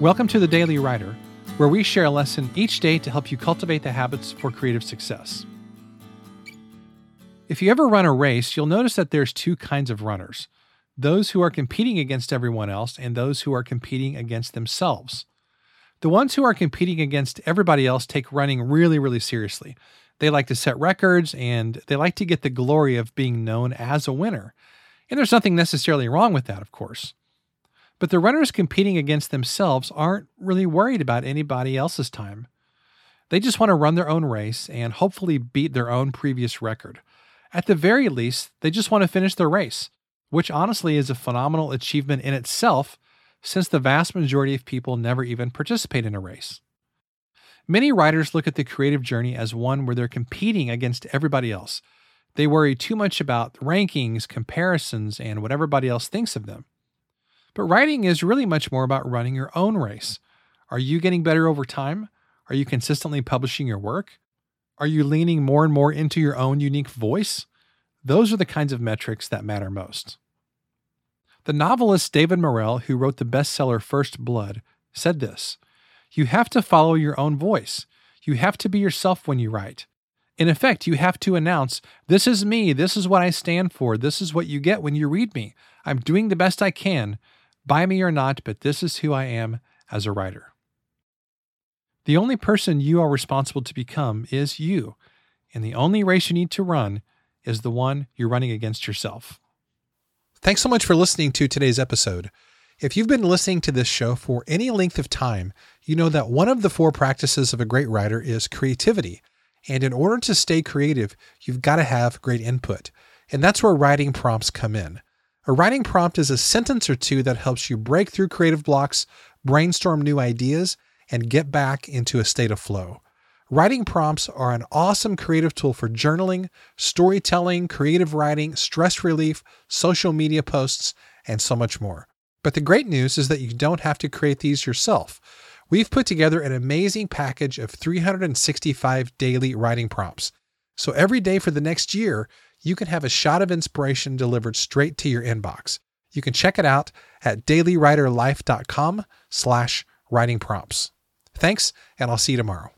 Welcome to the Daily Writer, where we share a lesson each day to help you cultivate the habits for creative success. If you ever run a race, you'll notice that there's two kinds of runners those who are competing against everyone else and those who are competing against themselves. The ones who are competing against everybody else take running really, really seriously. They like to set records and they like to get the glory of being known as a winner. And there's nothing necessarily wrong with that, of course. But the runners competing against themselves aren't really worried about anybody else's time. They just want to run their own race and hopefully beat their own previous record. At the very least, they just want to finish their race, which honestly is a phenomenal achievement in itself, since the vast majority of people never even participate in a race. Many writers look at the creative journey as one where they're competing against everybody else. They worry too much about rankings, comparisons, and what everybody else thinks of them. But writing is really much more about running your own race. Are you getting better over time? Are you consistently publishing your work? Are you leaning more and more into your own unique voice? Those are the kinds of metrics that matter most. The novelist David Morrell, who wrote the bestseller First Blood, said this You have to follow your own voice. You have to be yourself when you write. In effect, you have to announce, This is me. This is what I stand for. This is what you get when you read me. I'm doing the best I can. Buy me or not, but this is who I am as a writer. The only person you are responsible to become is you, and the only race you need to run is the one you're running against yourself. Thanks so much for listening to today's episode. If you've been listening to this show for any length of time, you know that one of the four practices of a great writer is creativity. And in order to stay creative, you've got to have great input. And that's where writing prompts come in. A writing prompt is a sentence or two that helps you break through creative blocks, brainstorm new ideas, and get back into a state of flow. Writing prompts are an awesome creative tool for journaling, storytelling, creative writing, stress relief, social media posts, and so much more. But the great news is that you don't have to create these yourself. We've put together an amazing package of 365 daily writing prompts. So every day for the next year, you can have a shot of inspiration delivered straight to your inbox. You can check it out at dailywriterlife.com slash writing prompts. Thanks, and I'll see you tomorrow.